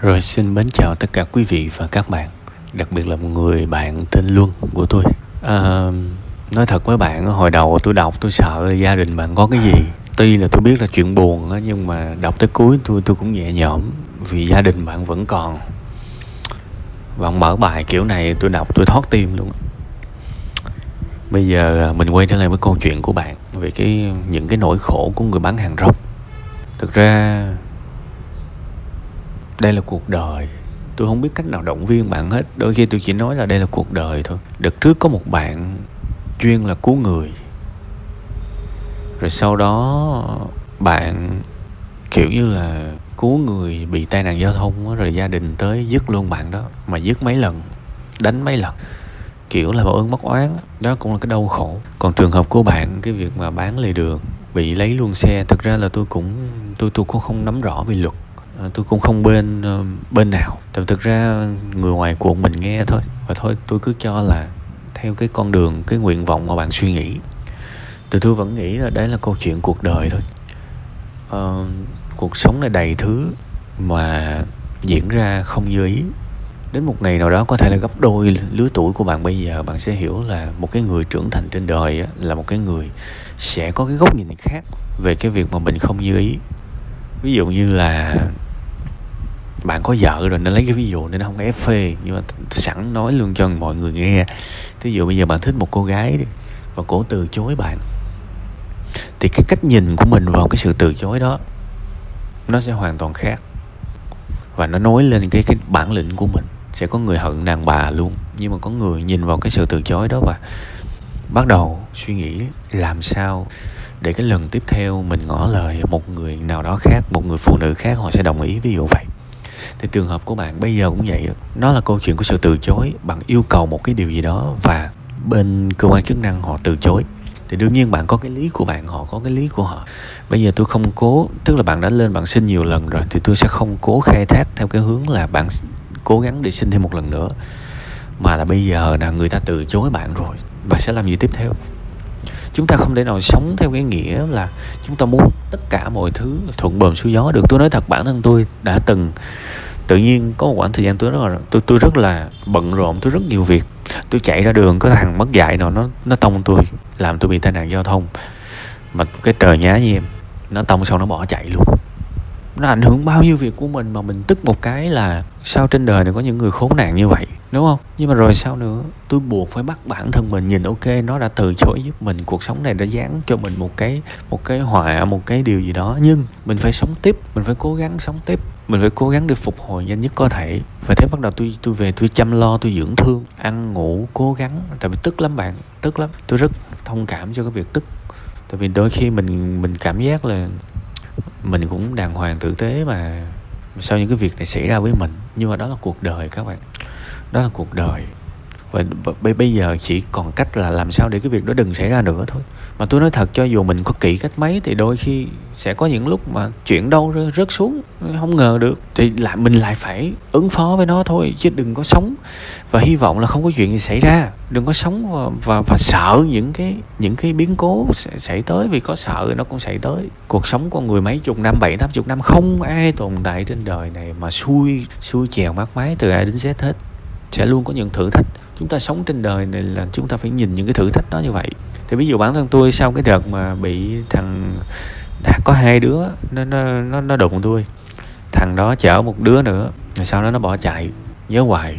Rồi xin mến chào tất cả quý vị và các bạn Đặc biệt là một người bạn tên Luân của tôi. À, Nói thật với bạn hồi đầu tôi đọc tôi sợ là gia đình bạn có cái gì. Tuy là tôi biết là chuyện buồn đó, nhưng mà đọc tới cuối tôi tôi cũng nhẹ nhõm Vì gia đình bạn vẫn còn. Bạn mở bài kiểu này tôi đọc tôi thoát tim luôn Bây giờ mình quay trở lại với câu chuyện của bạn Về cái những cái nỗi khổ của người bán hàng rong. Thực ra đây là cuộc đời. Tôi không biết cách nào động viên bạn hết. Đôi khi tôi chỉ nói là đây là cuộc đời thôi. Đợt trước có một bạn chuyên là cứu người. Rồi sau đó bạn kiểu như là cứu người bị tai nạn giao thông rồi gia đình tới dứt luôn bạn đó, mà dứt mấy lần, đánh mấy lần. Kiểu là báo ơn mất oán đó cũng là cái đau khổ. Còn trường hợp của bạn, cái việc mà bán lề đường, bị lấy luôn xe, thực ra là tôi cũng, tôi tôi cũng không nắm rõ về luật à, tôi cũng không bên uh, bên nào. Tại thực ra người ngoài cuộc mình nghe thôi. Và thôi tôi cứ cho là theo cái con đường cái nguyện vọng mà bạn suy nghĩ. Thì tôi vẫn nghĩ là đấy là câu chuyện cuộc đời thôi. À, cuộc sống này đầy thứ mà diễn ra không như ý. Đến một ngày nào đó có thể là gấp đôi lứa tuổi của bạn bây giờ bạn sẽ hiểu là một cái người trưởng thành trên đời á, là một cái người sẽ có cái góc nhìn khác về cái việc mà mình không như ý. Ví dụ như là bạn có vợ rồi nên lấy cái ví dụ nên nó không ép phê, nhưng mà sẵn nói luôn cho mọi người nghe. Ví dụ bây giờ bạn thích một cô gái đi, và cổ từ chối bạn, thì cái cách nhìn của mình vào cái sự từ chối đó, nó sẽ hoàn toàn khác. Và nó nói lên cái cái bản lĩnh của mình. Sẽ có người hận đàn bà luôn, nhưng mà có người nhìn vào cái sự từ chối đó và bắt đầu suy nghĩ làm sao để cái lần tiếp theo mình ngỏ lời một người nào đó khác, một người phụ nữ khác, họ sẽ đồng ý. Ví dụ vậy thì trường hợp của bạn bây giờ cũng vậy. Nó là câu chuyện của sự từ chối. Bạn yêu cầu một cái điều gì đó và bên cơ quan chức năng họ từ chối. Thì đương nhiên bạn có cái lý của bạn, họ có cái lý của họ. Bây giờ tôi không cố, tức là bạn đã lên bạn xin nhiều lần rồi, thì tôi sẽ không cố khai thác theo cái hướng là bạn cố gắng để xin thêm một lần nữa. Mà là bây giờ là người ta từ chối bạn rồi và sẽ làm gì tiếp theo? Chúng ta không thể nào sống theo cái nghĩa là chúng ta muốn tất cả mọi thứ thuận bờm xuôi gió được. Tôi nói thật, bản thân tôi đã từng, tự nhiên có một khoảng thời gian tôi rất là, tôi tôi rất là bận rộn, tôi rất nhiều việc. Tôi chạy ra đường, có thằng mất dạy nào, nó nó tông tôi, làm tôi bị tai nạn giao thông. Mà cái trời nhá như em, nó tông xong nó bỏ chạy luôn nó ảnh hưởng bao nhiêu việc của mình mà mình tức một cái là sao trên đời này có những người khốn nạn như vậy, đúng không? Nhưng mà rồi sao nữa? Tôi buộc phải bắt bản thân mình nhìn, ok, nó đã từ chối giúp mình, cuộc sống này đã dán cho mình một cái một cái họa, một cái điều gì đó. Nhưng mình phải sống tiếp, mình phải cố gắng sống tiếp, mình phải cố gắng để phục hồi nhanh nhất có thể. Và thế bắt đầu tôi tôi về, tôi chăm lo, tôi dưỡng thương, ăn, ngủ, cố gắng. Tại vì tức lắm bạn, tức lắm. Tôi rất thông cảm cho cái việc tức. Tại vì đôi khi mình mình cảm giác là mình cũng đàng hoàng tử tế mà sao những cái việc này xảy ra với mình. Nhưng mà đó là cuộc đời các bạn. Đó là cuộc đời và bây giờ chỉ còn cách là làm sao để cái việc đó đừng xảy ra nữa thôi. Mà tôi nói thật cho dù mình có kỹ cách mấy thì đôi khi sẽ có những lúc mà chuyện đâu rớt xuống không ngờ được. Thì lại mình lại phải ứng phó với nó thôi chứ đừng có sống và hy vọng là không có chuyện gì xảy ra. Đừng có sống và và, và sợ những cái những cái biến cố sẽ xảy tới vì có sợ nó cũng xảy tới. Cuộc sống con người mấy chục năm bảy tám chục năm không ai tồn tại trên đời này mà xui xui chèo mát máy từ ai đến z hết. Sẽ luôn có những thử thách chúng ta sống trên đời này là chúng ta phải nhìn những cái thử thách đó như vậy. Thì ví dụ bản thân tôi sau cái đợt mà bị thằng đã có hai đứa nó nó nó, nó đụng tôi. Thằng đó chở một đứa nữa rồi sau đó nó bỏ chạy nhớ hoài.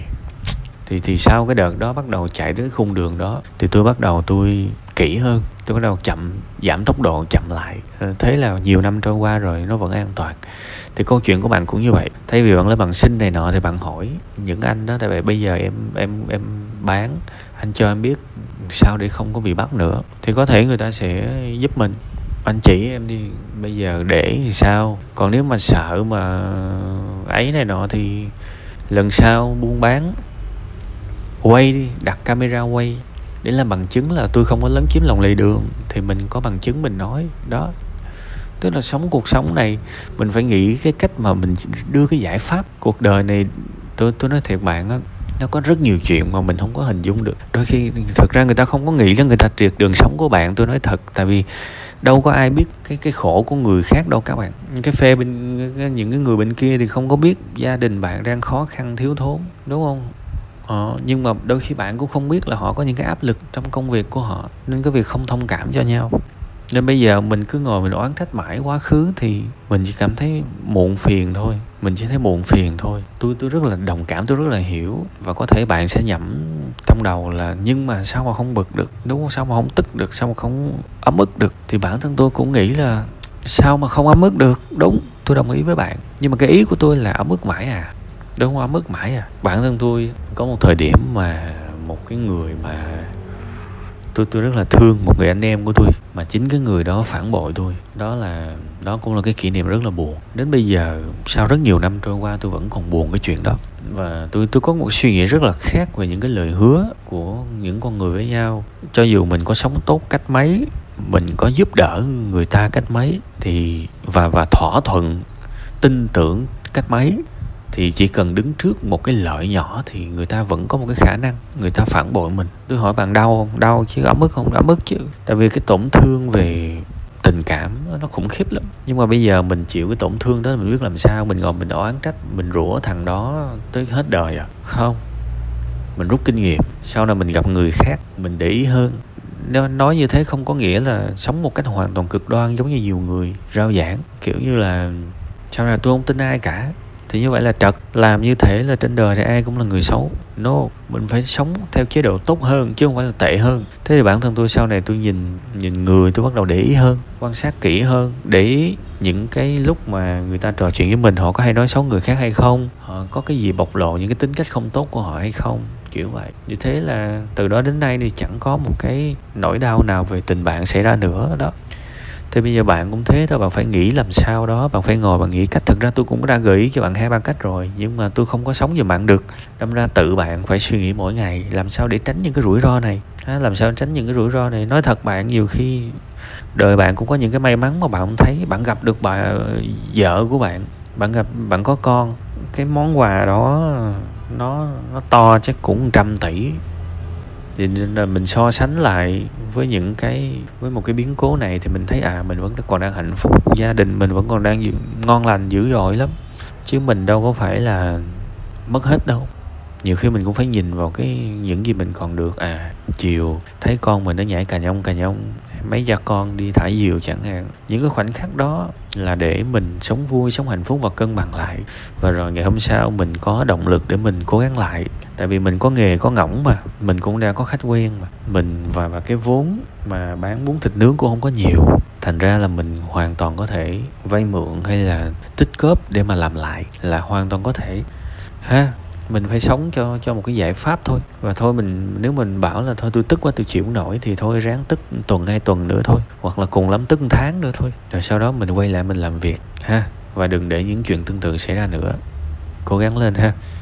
Thì thì sau cái đợt đó bắt đầu chạy tới khung đường đó thì tôi bắt đầu tôi kỹ hơn. Tôi bắt đầu chậm giảm tốc độ chậm lại. Ờ, thế là nhiều năm trôi qua rồi nó vẫn an toàn. Thì câu chuyện của bạn cũng như vậy. Thay vì bạn lấy bằng sinh này nọ thì bạn hỏi những anh đó tại vì bây giờ em em em bán. Anh cho em biết sao để không có bị bắt nữa. Thì có thể người ta sẽ giúp mình. Anh chỉ em đi, bây giờ để thì sao? Còn nếu mà sợ mà ấy này nọ thì lần sau buôn bán, quay đi, đặt camera quay. Để làm bằng chứng là tôi không có lấn chiếm lòng lề đường, thì mình có bằng chứng mình nói. Đó. Tức là sống cuộc sống này, mình phải nghĩ cái cách mà mình đưa cái giải pháp cuộc đời này. Tôi tôi nói thiệt bạn á nó có rất nhiều chuyện mà mình không có hình dung được. Đôi khi thật ra người ta không có nghĩ là người ta triệt đường sống của bạn tôi nói thật. Tại vì đâu có ai biết cái cái khổ của người khác đâu các bạn. Cái phê bên những cái người bên kia thì không có biết gia đình bạn đang khó khăn thiếu thốn đúng không? Ờ, nhưng mà đôi khi bạn cũng không biết là họ có những cái áp lực trong công việc của họ nên cái việc không thông cảm cho nhau. Nên bây giờ mình cứ ngồi mình oán trách mãi quá khứ thì mình chỉ cảm thấy muộn phiền thôi mình chỉ thấy muộn phiền thôi. Tôi tôi rất là đồng cảm, tôi rất là hiểu. Và có thể bạn sẽ nhẩm trong đầu là, nhưng mà sao mà không bực được? Đúng không? Sao mà không tức được? Sao mà không ấm ức được? Thì bản thân tôi cũng nghĩ là, sao mà không ấm ức được? Đúng, tôi đồng ý với bạn. Nhưng mà cái ý của tôi là ấm ức mãi à. Đúng không? Ấm ức mãi à. Bản thân tôi có một thời điểm mà một cái người mà tôi tôi rất là thương một người anh em của tôi, mà chính cái người đó phản bội tôi. Đó là đó cũng là cái kỷ niệm rất là buồn. Đến bây giờ, sau rất nhiều năm trôi qua, tôi vẫn còn buồn cái chuyện đó. Và tôi tôi có một suy nghĩ rất là khác về những cái lời hứa của những con người với nhau. Cho dù mình có sống tốt cách mấy, mình có giúp đỡ người ta cách mấy, thì, và và thỏa thuận, tin tưởng cách mấy, thì chỉ cần đứng trước một cái lợi nhỏ thì người ta vẫn có một cái khả năng, người ta phản bội mình. Tôi hỏi bạn đau không? Đau chứ, ấm ức không? Ấm ức chứ. Tại vì cái tổn thương về tình cảm nó khủng khiếp lắm. Nhưng mà bây giờ mình chịu cái tổn thương đó, mình biết làm sao. Mình ngồi mình oán trách, mình rủa thằng đó tới hết đời à? Không. Mình rút kinh nghiệm. Sau này mình gặp người khác, mình để ý hơn. Nói như thế không có nghĩa là sống một cách hoàn toàn cực đoan giống như nhiều người rao giảng. Kiểu như là sau này tôi không tin ai cả? Thì như vậy là trật làm như thế là trên đời thì ai cũng là người xấu. No, mình phải sống theo chế độ tốt hơn chứ không phải là tệ hơn. Thế thì bản thân tôi sau này tôi nhìn nhìn người tôi bắt đầu để ý hơn, quan sát kỹ hơn, để ý những cái lúc mà người ta trò chuyện với mình, họ có hay nói xấu người khác hay không, họ có cái gì bộc lộ những cái tính cách không tốt của họ hay không, kiểu vậy. Như thế là từ đó đến nay thì chẳng có một cái nỗi đau nào về tình bạn xảy ra nữa, đó thì bây giờ bạn cũng thế thôi bạn phải nghĩ làm sao đó bạn phải ngồi bạn nghĩ cách. Thực ra tôi cũng đã gợi ý cho bạn hai ba cách rồi nhưng mà tôi không có sống giùm bạn được. Đâm ra tự bạn phải suy nghĩ mỗi ngày làm sao để tránh những cái rủi ro này. À, làm sao tránh những cái rủi ro này? Nói thật bạn nhiều khi đời bạn cũng có những cái may mắn mà bạn không thấy. Bạn gặp được bà vợ của bạn bạn gặp bạn có con cái món quà đó nó nó to chắc cũng trăm tỷ thì nên là mình so sánh lại với những cái, với một cái biến cố này thì mình thấy à mình vẫn còn đang hạnh phúc, gia đình mình vẫn còn đang ngon lành, dữ dội lắm. Chứ mình đâu có phải là mất hết đâu. Nhiều khi mình cũng phải nhìn vào cái, những gì mình còn được. À chiều, thấy con mình nó nhảy cà nhông cà nhông mấy gia con đi thả diều chẳng hạn. Những cái khoảnh khắc đó là để mình sống vui, sống hạnh phúc và cân bằng lại. Và rồi ngày hôm sau mình có động lực để mình cố gắng lại. Tại vì mình có nghề, có ngỗng mà. Mình cũng đã có khách quen mà. Mình và và cái vốn mà bán bún thịt nướng cũng không có nhiều. Thành ra là mình hoàn toàn có thể vay mượn hay là tích góp để mà làm lại là hoàn toàn có thể. Ha mình phải sống cho cho một cái giải pháp thôi. Và thôi mình, nếu mình bảo là thôi tôi tức quá, tôi chịu nổi thì thôi ráng tức tuần hai tuần nữa thôi, hoặc là cùng lắm tức một tháng nữa thôi. Rồi sau đó mình quay lại mình làm việc, ha. Và đừng để những chuyện tương tự xảy ra nữa. Cố gắng lên ha.